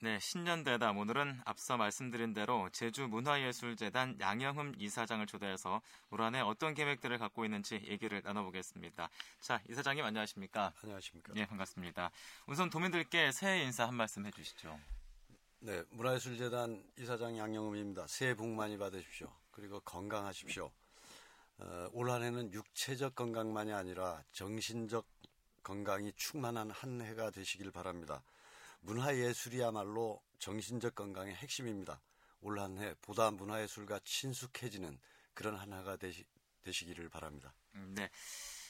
네, 신년대담 오늘은 앞서 말씀드린 대로 제주문화예술재단 양영흠 이사장을 초대해서 올 한해 어떤 계획들을 갖고 있는지 얘기를 나눠보겠습니다. 자, 이사장님 안녕하십니까? 안녕하십니까? 네, 반갑습니다. 우선 도민들께 새해 인사 한 말씀 해주시죠. 네, 문화예술재단 이사장 양영흠입니다. 새해 복 많이 받으십시오. 그리고 건강하십시오. 어, 올 한해는 육체적 건강만이 아니라 정신적 건강이 충만한 한 해가 되시길 바랍니다. 문화예술이야말로 정신적 건강의 핵심입니다. 올 한 해 보다 문화예술과 친숙해지는 그런 한 해가 되시, 되시기를 바랍니다. 음, 네.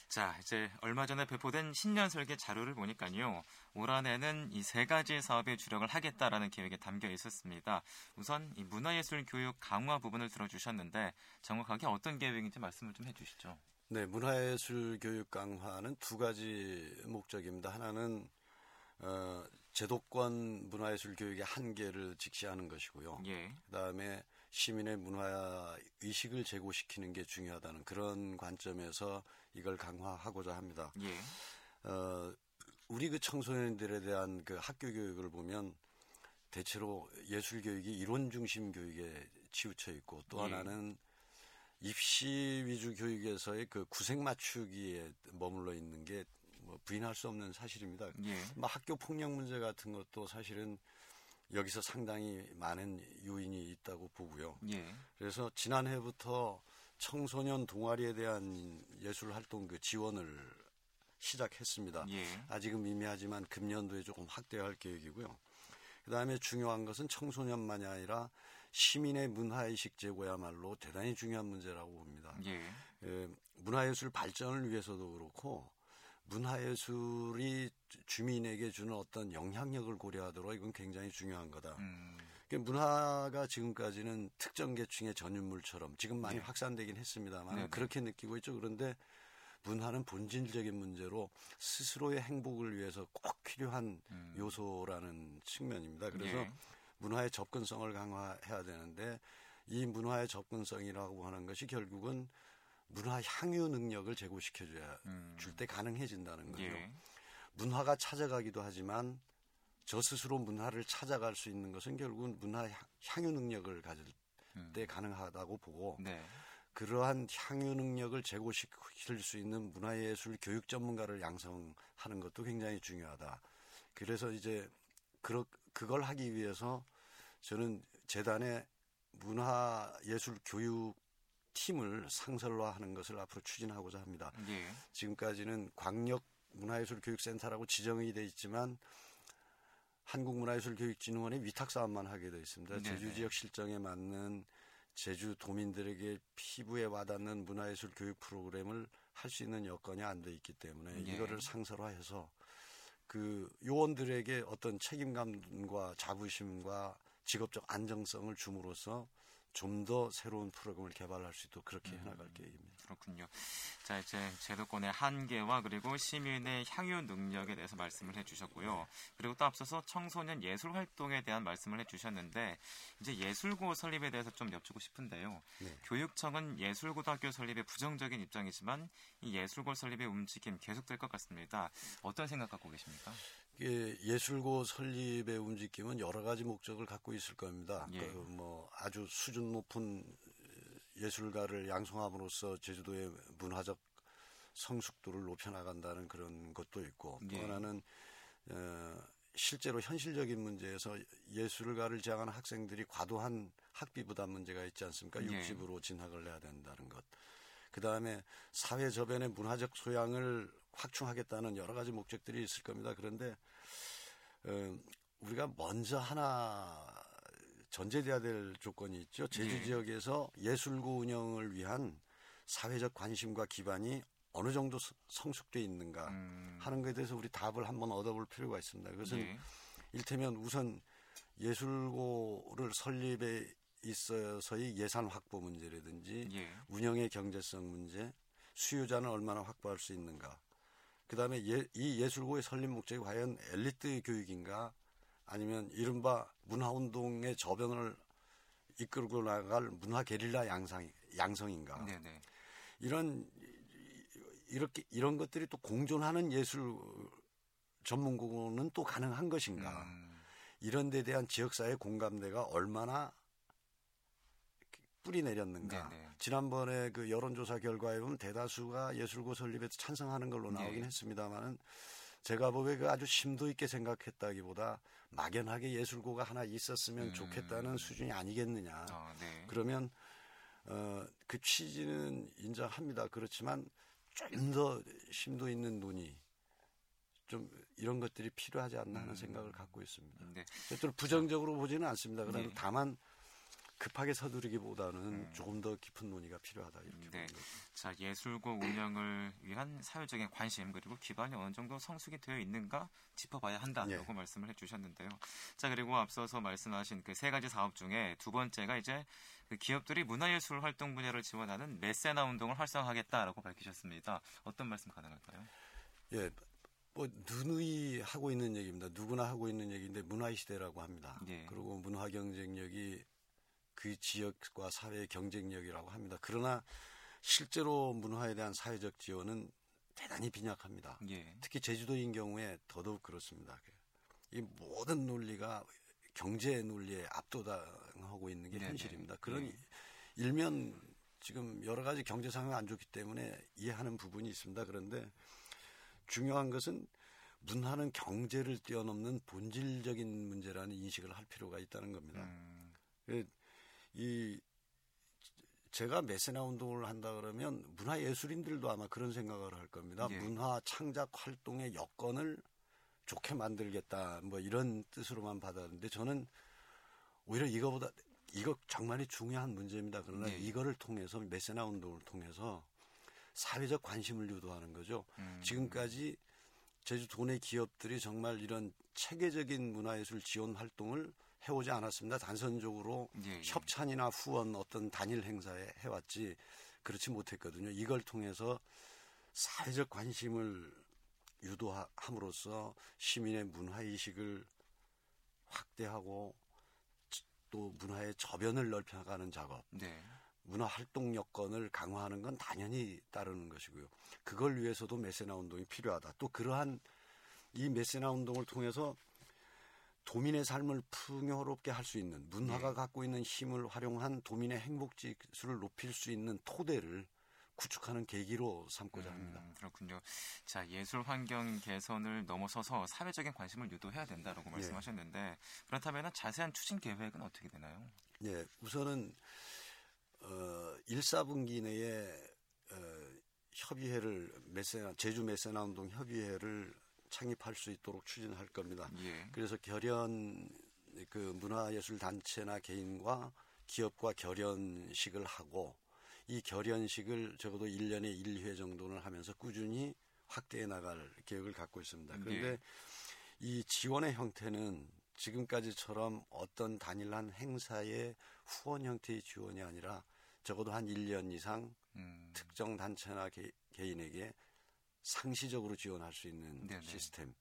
자, 이제 얼마 전에 배포된 신년 설계 자료를 보니까요. 올 한해는 이 세 가지 사업에 주력을 하겠다라는 계획에 담겨 있었습니다. 우선 이 문화예술 교육 강화 부분을 들어주셨는데 정확하게 어떤 계획인지 말씀을 좀 해주시죠. 네, 문화예술 교육 강화는 두 가지 목적입니다. 하나는 어, 제도권 문화예술 교육의 한계를 직시하는 것이고요. 예. 그다음에 시민의 문화 의식을 제고시키는 게 중요하다는 그런 관점에서 이걸 강화하고자 합니다. 예. 어, 우리 그 청소년들에 대한 그 학교 교육을 보면 대체로 예술 교육이 이론 중심 교육에 치우쳐 있고 또 예. 하나는 입시 위주 교육에서의 그 구색 맞추기에 머물러 있는 게 뭐 부인할 수 없는 사실입니다. 예. 뭐 학교 폭력 문제 같은 것도 사실은 여기서 상당히 많은 요인이 있다고 보고요. 예. 그래서 지난해부터 청소년 동아리에 대한 예술 활동 그 지원을 시작했습니다. 예. 아직은 미미하지만 금년도에 조금 확대할 계획이고요. 그다음에 중요한 것은 청소년만이 아니라 시민의 문화의식 제고야말로 대단히 중요한 문제라고 봅니다. 예. 예, 문화예술 발전을 위해서도 그렇고 문화예술이 주민에게 주는 어떤 영향력을 고려하도록 이건 굉장히 중요한 거다. 음. 그러니까 문화가 지금까지는 특정 계층의 전유물처럼 지금 많이 네. 확산되긴 했습니다만 네네. 그렇게 느끼고 있죠. 그런데 문화는 본질적인 문제로 스스로의 행복을 위해서 꼭 필요한 음. 요소라는 측면입니다. 그래서 예. 문화의 접근성을 강화해야 되는데 이 문화의 접근성이라고 하는 것이 결국은 문화 향유 능력을 제고시켜줘야 음. 줄때 가능해진다는 거죠. 예. 문화가 찾아가기도 하지만 저 스스로 문화를 찾아갈 수 있는 것은 결국은 문화 향- 향유 능력을 가질 음. 때 가능하다고 보고 네. 그러한 향유 능력을 제고시킬 수 있는 문화예술 교육 전문가를 양성하는 것도 굉장히 중요하다. 그래서 이제 그러, 그걸 하기 위해서 저는 재단의 문화예술 교육 팀을 상설화하는 것을 앞으로 추진하고자 합니다. 예. 지금까지는 광역 문화예술 교육센터라고 지정이 돼 있지만 한국문화예술교육진흥원의 위탁 사업만 하게 돼 있습니다. 네네. 제주 지역 실정에 맞는 제주 도민들에게 피부에 와닿는 문화예술 교육 프로그램을 할 수 있는 여건이 안 돼 있기 때문에 예. 이거를 상설화해서 그 요원들에게 어떤 책임감과 자부심과 직업적 안정성을 줌으로써 좀 더 새로운 프로그램을 개발할 수 있도록 그렇게 음. 해나갈 계획입니다. 그렇군요. 자, 이제 제도권의 한계와 그리고 시민의 향유 능력에 대해서 말씀을 해주셨고요. 그리고 또 앞서서 청소년 예술 활동에 대한 말씀을 해주셨는데 이제 예술고 설립에 대해서 좀 여쭙고 싶은데요. 네. 교육청은 예술고등학교 설립에 부정적인 입장이지만 이 예술고 설립의 움직임 계속될 것 같습니다. 어떤 생각 갖고 계십니까? 이게 예술고 설립의 움직임은 여러 가지 목적을 갖고 있을 겁니다. 예. 그뭐 아주 수준 높은 예술가를 양성함으로써 제주도의 문화적 성숙도를 높여나간다는 그런 것도 있고 또 예. 하나는 어, 실제로 현실적인 문제에서 예술가를 지향하는 학생들이 과도한 학비 부담 문제가 있지 않습니까? 예. 육집으로 진학을 해야 된다는 것. 그 다음에 사회 저변의 문화적 소양을 확충하겠다는 여러 가지 목적들이 있을 겁니다. 그런데 어, 우리가 먼저 하나 전제돼야 될 조건이 있죠. 제주 예. 지역에서 예술고 운영을 위한 사회적 관심과 기반이 어느 정도 서- 성숙돼 있는가 음. 하는 것에 대해서 우리 답을 한번 얻어볼 필요가 있습니다. 그것은 예. 일테면 우선 예술고를 설립에 있어서의 예산 확보 문제라든지 예. 운영의 경제성 문제, 수요자는 얼마나 확보할 수 있는가. 그다음에 예, 이 예술고의 설립 목적이 과연 엘리트 교육인가 아니면 이른바 문화 운동의 저변을 이끌고 나갈 문화 게릴라 양상, 양성인가. 네네. 이런 이렇게 이런 것들이 또 공존하는 예술 전문고는 또 가능한 것인가. 음, 이런 데 대한 지역사회 공감대가 얼마나 뿌리 내렸는가. 네네. 지난번에 그 여론조사 결과에 보면 대다수가 예술고 설립에 찬성하는 걸로 나오긴 네. 했습니다만은 제가 보기에 그 아주 심도 있게 생각했다기보다 막연하게 예술고가 하나 있었으면 음. 좋겠다는 수준이 아니겠느냐. 어, 네. 그러면 어, 그 취지는 인정합니다. 그렇지만 좀 더 심도 있는 논의 좀 이런 것들이 필요하지 않나 하는 음. 생각을 갖고 있습니다. 네. 또 부정적으로 보지는 않습니다. 그러나 네. 다만 급하게 서두르기보다는 음. 조금 더 깊은 논의가 필요하다 이렇게 네. 자, 예술고 운영을 위한 사회적인 관심 그리고 기반이 어느 정도 성숙이 되어 있는가 짚어봐야 한다라고 예. 말씀을 해주셨는데요. 자, 그리고 앞서서 말씀하신 그 세 가지 사업 중에 두 번째가 이제 그 기업들이 문화예술 활동 분야를 지원하는 메세나 운동을 활성화하겠다라고 밝히셨습니다. 어떤 말씀 가능할까요? 예, 뭐 누누이 하고 있는 얘기입니다. 누구나 하고 있는 얘기인데 문화의 시대라고 합니다. 예. 그리고 문화 경쟁력이 그 지역과 사회의 경쟁력이라고 합니다. 그러나 실제로 문화에 대한 사회적 지원은 대단히 빈약합니다. 예. 특히 제주도인 경우에 더더욱 그렇습니다. 이 모든 논리가 경제 논리에 압도당하고 있는 게 네네. 현실입니다. 그런 예. 일면 지금 여러 가지 경제 상황이 안 좋기 때문에 이해하는 부분이 있습니다. 그런데 중요한 것은 문화는 경제를 뛰어넘는 본질적인 문제라는 인식을 할 필요가 있다는 겁니다. 음, 그, 이 제가 메세나 운동을 한다 그러면 문화 예술인들도 아마 그런 생각을 할 겁니다. 예. 문화 창작 활동의 여건을 좋게 만들겠다 뭐 이런 뜻으로만 받았는데 저는 오히려 이거보다 이거 정말이 중요한 문제입니다. 그러나 예. 이거를 통해서 메세나 운동을 통해서 사회적 관심을 유도하는 거죠. 음, 지금까지 제주 도 내 기업들이 정말 이런 체계적인 문화예술 지원 활동을 해오지 않았습니다. 단선적으로 예, 예. 협찬이나 후원 어떤 단일 행사에 해왔지 그렇지 못했거든요. 이걸 통해서 사회적 관심을 유도함으로써 시민의 문화 의식을 확대하고 또 문화의 저변을 넓혀가는 작업, 네. 문화 활동 여건을 강화하는 건 당연히 따르는 것이고요. 그걸 위해서도 메세나 운동이 필요하다. 또 그러한 이 메세나 운동을 통해서 도민의 삶을 풍요롭게 할 수 있는 문화가 네. 갖고 있는 힘을 활용한 도민의 행복 지수를 높일 수 있는 토대를 구축하는 계기로 삼고자 합니다. 음, 그렇군요. 자, 예술 환경 개선을 넘어서서 사회적인 관심을 유도해야 된다라고 예. 말씀하셨는데 그렇다면 자세한 추진 계획은 어떻게 되나요? 예, 우선은 어, 1, 4분기 내에 어, 협의회를 메세나 제주 메세나 운동 협의회를 창립할 수 있도록 추진할 겁니다. 예. 그래서 결연 그 문화예술 단체나 개인과 기업과 결연식을 하고 이 결연식을 적어도 1년에 1회 정도는 하면서 꾸준히 확대해 나갈 계획을 갖고 있습니다. 그런데 예. 이 지원의 형태는 지금까지처럼 어떤 단일한 행사의 후원 형태의 지원이 아니라 적어도 한 1년 이상 음, 특정 단체나 개, 개인에게 상시적으로 지원할 수 있는 네네. 시스템,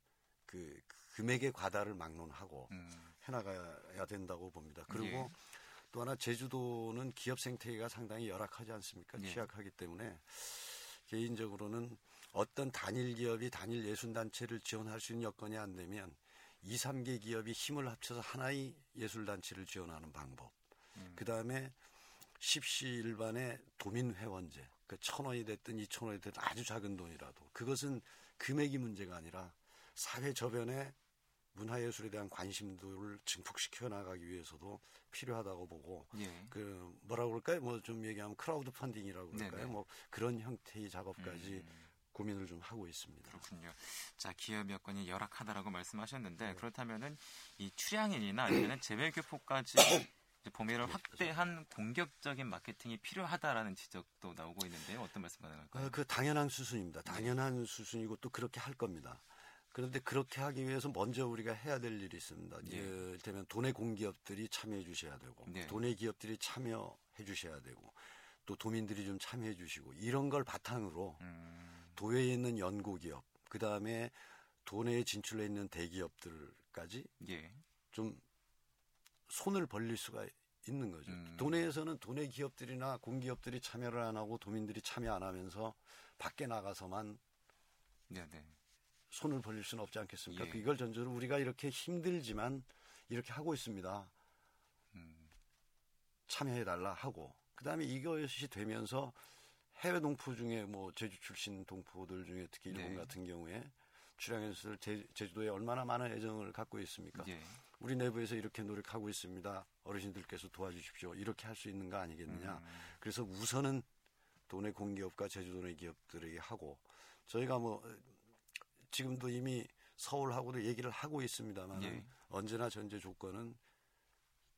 그 금액의 과다를 막론하고 음, 해나가야 된다고 봅니다. 그리고 예. 또 하나 제주도는 기업 생태계가 상당히 열악하지 않습니까? 예. 취약하기 때문에 개인적으로는 어떤 단일 기업이 단일 예술단체를 지원할 수 있는 여건이 안 되면 2, 3개 기업이 힘을 합쳐서 하나의 예술단체를 지원하는 방법. 음. 그 다음에 십시일반의 도민회원제, 그 천 원이 됐든 이천 원이 됐든 아주 작은 돈이라도 그것은 금액이 문제가 아니라 사회 저변에 문화예술에 대한 관심도를 증폭시켜 나가기 위해서도 필요하다고 보고 예. 그 뭐라 그럴까요? 뭐 좀 얘기하면 크라우드 펀딩이라고 그럴까요? 네네. 뭐 그런 형태의 작업까지 음. 고민을 좀 하고 있습니다. 그렇군요. 자, 기업 여건이 열악하다라고 말씀하셨는데 그렇다면은 이 출향인이나 아니면 재외교포까지 범위를 확대한 공격적인 마케팅이 필요하다라는 지적도 나오고 있는데요. 어떤 말씀 가능할까요? 어, 그 당연한 수순입니다. 당연한 수순이고 또 그렇게 할 겁니다. 그런데 그렇게 하기 위해서 먼저 우리가 해야 될 일이 있습니다. 예. 이를테면 돈의 공기업들이 참여해 주셔야 되고 네. 돈의 기업들이 참여해 주셔야 되고 또 도민들이 좀 참여해 주시고 이런 걸 바탕으로 음, 도외에 있는 연구기업 그 다음에 도내에 진출해 있는 대기업들까지 예. 좀 손을 벌릴 수가 있는 거죠. 음. 도내에서는 도내 기업들이나 공기업들이 참여를 안 하고 도민들이 참여 안 하면서 밖에 나가서만 네, 네. 손을 벌릴 수는 없지 않겠습니까? 예. 이걸 전제로 우리가 이렇게 힘들지만 이렇게 하고 있습니다. 음. 참여해 달라 하고 그다음에 이것이 되면서 해외 동포 중에 뭐 제주 출신 동포들 중에 특히 일본 네. 같은 경우에 출향해서 제, 제주도에 얼마나 많은 애정을 갖고 있습니까? 예. 우리 내부에서 이렇게 노력하고 있습니다. 어르신들께서 도와주십시오. 이렇게 할 수 있는 거 아니겠느냐. 음. 그래서 우선은 도내 공기업과 제주도내 기업들에게 하고 저희가 뭐 지금도 이미 서울하고도 얘기를 하고 있습니다만 예. 언제나 전제 조건은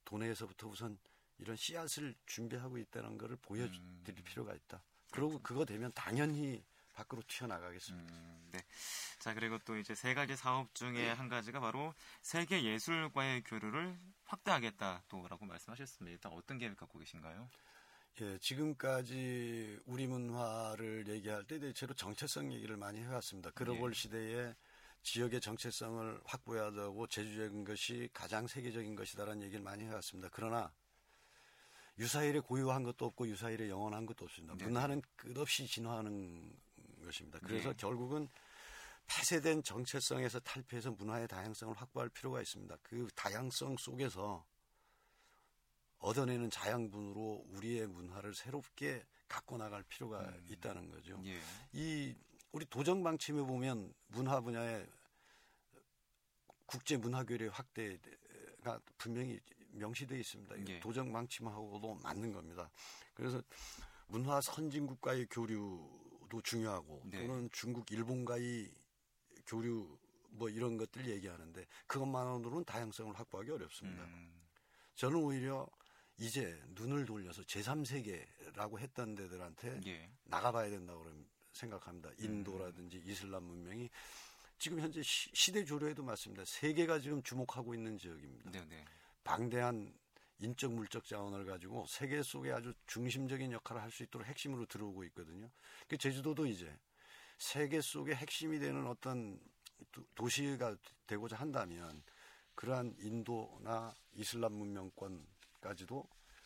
도내에서부터 우선 이런 씨앗을 준비하고 있다는 것을 보여드릴 음. 필요가 있다. 그리고 그거 되면 당연히 밖으로 튀어나가겠습니다. 음, 네. 자, 그리고 또 이제 세 가지 사업 중에 한 가지가 바로 세계 예술과의 교류를 확대하겠다 또라고 말씀하셨습니다. 어떤 계획 갖고 계신가요? 예, 지금까지 우리 문화를 얘기할 때 대체로 정체성 얘기를 많이 해왔습니다. 글로벌 예. 시대에 지역의 정체성을 확보해야 되고 제주적인 것이 가장 세계적인 것이다라는 얘기를 많이 해왔습니다. 그러나 유사일에 고유한 것도 없고 유사일에 영원한 것도 없습니다. 네. 문화는 끝없이 진화하는 것입니다. 그래서 네. 결국은 폐쇄된 정체성에서 탈피해서 문화의 다양성을 확보할 필요가 있습니다. 그 다양성 속에서 얻어내는 자양분으로 우리의 문화를 새롭게 갖고 나갈 필요가 음. 있다는 거죠. 예. 이 우리 도정 방침에 보면 문화 분야의 국제 문화 교류 확대가 분명히 명시되어 있습니다. 예. 도정 방침하고도 맞는 겁니다. 그래서 문화 선진국과의 교류 도 중요하고 네. 또는 중국, 일본과의 교류 뭐 이런 것들 얘기하는데 그것만으로는 다양성을 확보하기 어렵습니다. 음, 저는 오히려 이제 눈을 돌려서 제3세계라고 했던 데들한테 예. 나가봐야 된다고 생각합니다. 인도라든지 이슬람 문명이 지금 현재 시, 대 조류에도 맞습니다. 세계가 지금 주목하고 있는 지역입니다. 네, 네. 방대한 인적 물적 자원을 가지고 세계 속에 아주 중심적인 역할을 할 수 있도록 핵심으로 들어오고 있거든요. 그 제주도도 이제 세계 속의 핵심이 되는 어떤 도- 도시가 되고자 한다면 그러한 인도나 이슬람 문명권까지도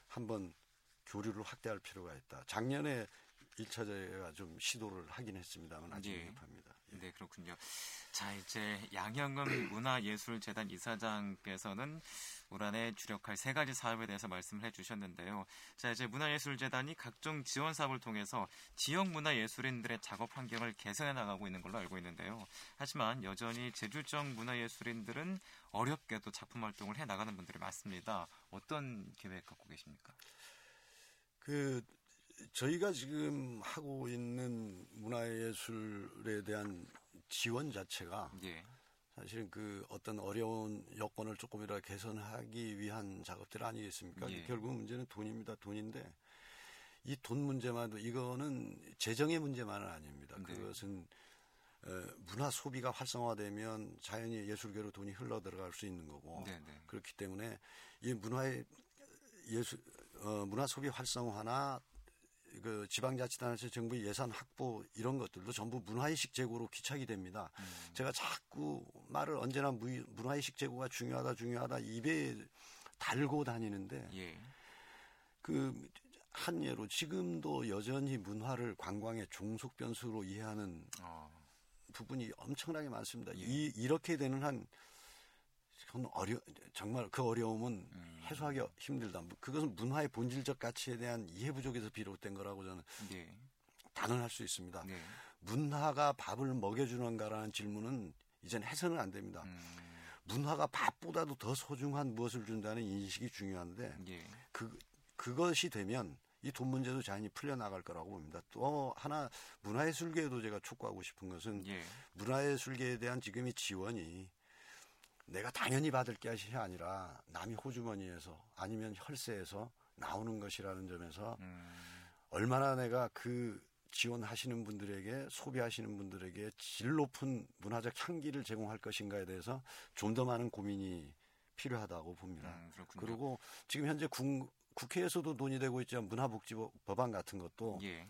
한번 교류를 확대할 필요가 있다. 작년에 1차 저희가 좀 시도를 하긴 했습니다만 아직 예. 미흡합니다. 예. 네, 그렇군요. 자, 이제 양영은 문화예술재단 이사장께서는 올 한해 주력할 세 가지 사업에 대해서 말씀을 해주셨는데요. 자, 이제 문화예술재단이 각종 지원 사업을 통해서 지역 문화예술인들의 작업 환경을 개선해 나가고 있는 걸로 알고 있는데요. 하지만 여전히 제주적 문화예술인들은 어렵게도 작품 활동을 해 나가는 분들이 많습니다. 어떤 계획 갖고 계십니까? 그 저희가 지금 하고 있는 문화예술에 대한 지원 자체가 예, 사실은 그 어떤 어려운 여건을 조금이라도 개선하기 위한 작업들 아니겠습니까? 예. 결국 문제는 돈입니다. 돈인데 이 돈 문제만도 이거는 재정의 문제만은 아닙니다. 네. 그것은 어, 문화 소비가 활성화되면 자연히 예술계로 돈이 흘러 들어갈 수 있는 거고 네, 네. 그렇기 때문에 이 문화의 예술 어, 문화 소비 활성화나 그 지방자치단에서 정부 예산 확보 이런 것들도 전부 문화의식 제고로 기착이 됩니다. 음, 제가 자꾸 말을 언제나 무, 문화의식 제고가 중요하다 중요하다 입에 달고 다니는데 예, 그한 예로 지금도 여전히 문화를 관광의 종속 변수로 이해하는 어, 부분이 엄청나게 많습니다. 예. 이 이렇게 되는 한 그건 어려 정말 그 어려움은 음. 해소하기 힘들다. 그것은 문화의 본질적 가치에 대한 이해 부족에서 비롯된 거라고 저는 예, 단언할 수 있습니다. 네. 문화가 밥을 먹여주는가라는 질문은 이젠 해서는 안 됩니다. 음, 문화가 밥보다도 더 소중한 무엇을 준다는 인식이 중요한데 예, 그 그것이 되면 이 돈 문제도 자연히 풀려 나갈 거라고 봅니다. 또 하나 문화예술계에도 제가 촉구하고 싶은 것은 예, 문화예술계에 대한 지금의 지원이 내가 당연히 받을 것이 아니라 남이 호주머니에서 아니면 혈세에서 나오는 것이라는 점에서 음, 얼마나 내가 그 지원하시는 분들에게 소비하시는 분들에게 질 높은 문화적 향기를 제공할 것인가에 대해서 좀 더 많은 고민이 필요하다고 봅니다. 음. 그리고 지금 현재 국, 국회에서도 논의되고 있지만 문화복지법 안 같은 것도 예,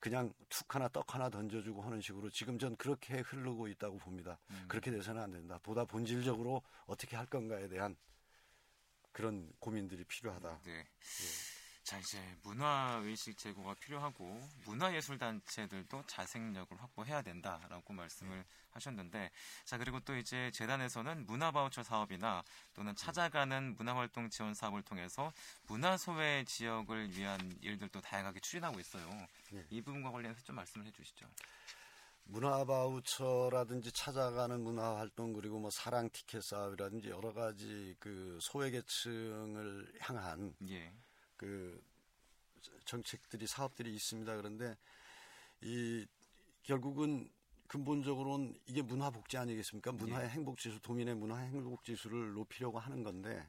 그냥 툭 하나 떡 하나 던져주고 하는 식으로 지금 전 그렇게 흐르고 있다고 봅니다. 음. 그렇게 돼서는 안 된다. 보다 본질적으로 어떻게 할 건가에 대한 그런 고민들이 필요하다. 네. 자 이제 문화 의식 제고가 필요하고 문화예술 단체들도 자생력을 확보해야 된다라고 말씀을 하셨는데 자 그리고 또 이제 재단에서는 문화 바우처 사업이나 또는 찾아가는 문화활동 지원 사업을 통해서 문화 소외 지역을 위한 일들도 다양하게 추진하고 있어요. 네. 이 부분과 관련해서 좀 말씀을 해주시죠. 문화 바우처라든지 찾아가는 문화 활동 그리고 뭐 사랑 티켓 사업이라든지 여러 가지 그 소외 계층을 향한 예. 그 정책들이 사업들이 있습니다. 그런데 이 결국은 근본적으로는 이게 문화 복지 아니겠습니까? 문화의 예. 행복 지수, 도민의 문화 행복 지수를 높이려고 하는 건데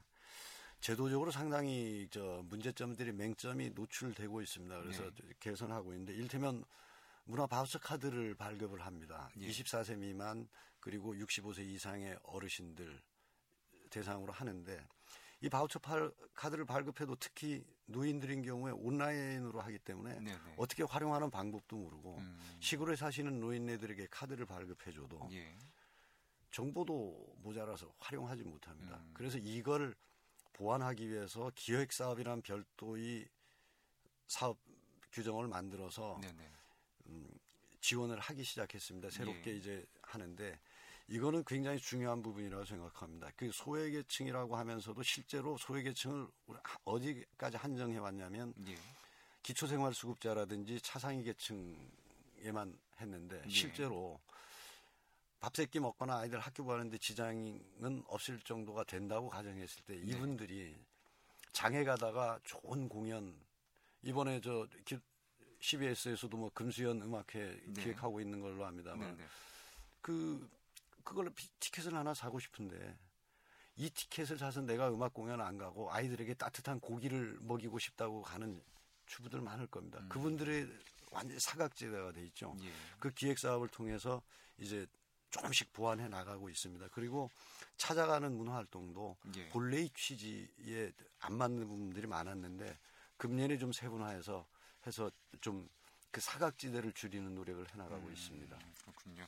제도적으로 상당히 저 문제점들이 맹점이 노출되고 있습니다. 그래서 예. 개선하고 있는데 일테면 문화 바우처 카드를 발급을 합니다. 예. 24세 미만 그리고 65세 이상의 어르신들 대상으로 하는데 이 바우처 팔, 카드를 발급해도 특히 노인들인 경우에 온라인으로 하기 때문에 네네. 네. 어떻게 활용하는 방법도 모르고 음. 시골에 사시는 노인네들에게 카드를 발급해줘도 예. 정보도 모자라서 활용하지 못합니다. 음. 그래서 이걸 보완하기 위해서 기획 사업이란 별도의 사업 규정을 만들어서 네네. 네. 음, 지원을 하기 시작했습니다. 새롭게 예. 이제 하는데 이거는 굉장히 중요한 부분이라고 생각합니다. 그 소외계층이라고 하면서도 실제로 소외계층을 어디까지 한정해 왔냐면 예. 기초생활수급자라든지 차상위 계층에만 했는데 예. 실제로 밥세끼 먹거나 아이들 학교 가는데 지장은 없을 정도가 된다고 가정했을 때 네. 이분들이 장에 가다가 좋은 공연 이번에 저 CBS에서도 뭐 금수연 음악회 네. 기획하고 있는 걸로 압니다만 네, 네. 그 그걸로 티켓을 하나 사고 싶은데 이 티켓을 사서 내가 음악 공연 안 가고 아이들에게 따뜻한 고기를 먹이고 싶다고 가는 주부들 많을 겁니다. 음. 그분들의 완전 사각지대가 돼 있죠. 예. 그 기획 사업을 통해서 이제 조금씩 보완해 나가고 있습니다. 그리고 찾아가는 문화 활동도 예. 본래의 취지에 안 맞는 부분들이 많았는데 금년에 좀 세분화해서 해서 좀 그 사각지대를 줄이는 노력을 해나가고 음, 있습니다. 그렇군요.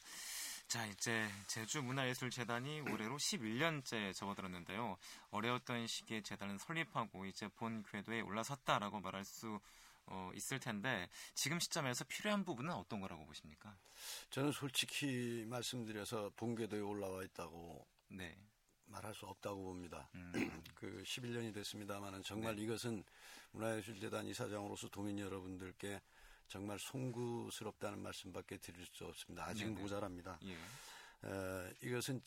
자, 이제 제주문화예술재단이 올해로 11년째 접어들었는데요. 어려웠던 시기에 재단을 설립하고 이제 본 궤도에 올라섰다라고 말할 수 어, 있을 텐데 지금 시점에서 필요한 부분은 어떤 거라고 보십니까? 저는 솔직히 말씀드려서 본 궤도에 올라와 있다고 네. 말할 수 없다고 봅니다. 음. 그 11년이 됐습니다만은 정말 네. 이것은 문화예술재단 이사장으로서 도민 여러분들께 정말 송구스럽다는 말씀밖에 드릴 수 없습니다. 아직 네네. 모자랍니다. 예. 에, 이것은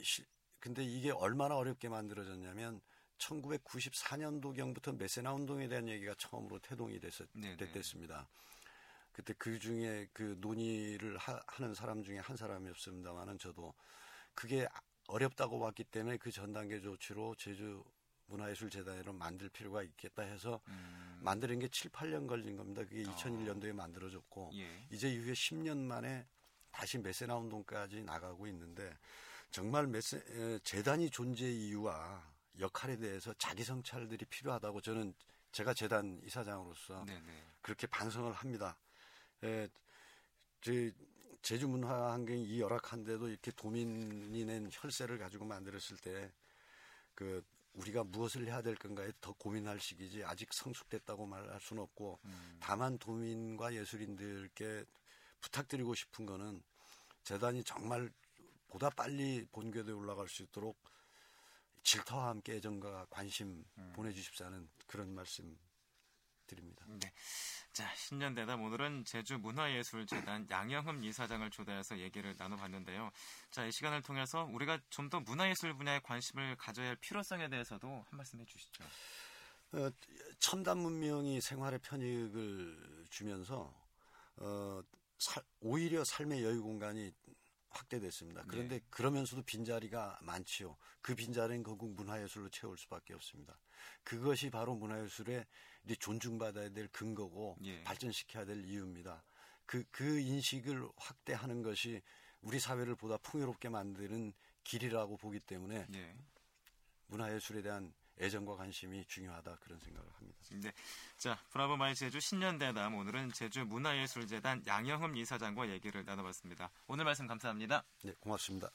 시, 근데 이게 얼마나 어렵게 만들어졌냐면 1994년도경부터 메세나 운동에 대한 얘기가 처음으로 태동이 됐었, 됐습니다. 그때 그 중에 그 논의를 하, 는 사람 중에 한 사람이었습니다만은 저도 그게 어렵다고 봤기 때문에 그 전 단계 조치로 제주 문화예술재단으로 만들 필요가 있겠다 해서 음. 만드는 게 7, 8년 걸린 겁니다. 그게 2001년도에 아. 만들어졌고 예. 이제 이후에 10년 만에 다시 메세나 운동까지 나가고 있는데 정말 메세, 재단이 존재 이유와 역할에 대해서 자기 성찰들이 필요하다고 저는 제가 재단 이사장으로서 네네. 그렇게 반성을 합니다. 에, 제, 제주 문화 환경이 이 열악한데도 이렇게 도민이 낸 혈세를 가지고 만들었을 때 그 우리가 무엇을 해야 될 건가에 더 고민할 시기지 아직 성숙됐다고 말할 수는 없고 음. 다만 도민과 예술인들께 부탁드리고 싶은 거는 재단이 정말 보다 빨리 본궤도에 올라갈 수 있도록 질터와 함께 애정과 관심 음. 보내주십사는 그런 말씀 드립니다. 네. 자, 신년 대담 오늘은 제주 문화예술재단 양영흠 이사장을 초대해서 얘기를 나눠봤는데요. 자, 이 시간을 통해서 우리가 좀 더 문화예술 분야에 관심을 가져야 할 필요성에 대해서도 한 말씀 해주시죠. 어, 첨단 문명이 생활의 편익을 주면서 어, 사, 오히려 삶의 여유 공간이 확대됐습니다. 그런데 네. 그러면서도 빈자리가 많지요. 그 빈자리는 결국 문화예술로 채울 수밖에 없습니다. 그것이 바로 문화예술의 존중받아야 될 근거고 예. 발전시켜야 될 이유입니다. 그, 그 인식을 확대하는 것이 우리 사회를 보다 풍요롭게 만드는 길이라고 보기 때문에 예. 문화예술에 대한 애정과 관심이 중요하다 그런 생각을 합니다. 네. 자, Bravo My 제주 신년대담 오늘은 제주 문화예술재단 양영흠 이사장과 얘기를 나눠봤습니다. 오늘 말씀 감사합니다. 네, 고맙습니다.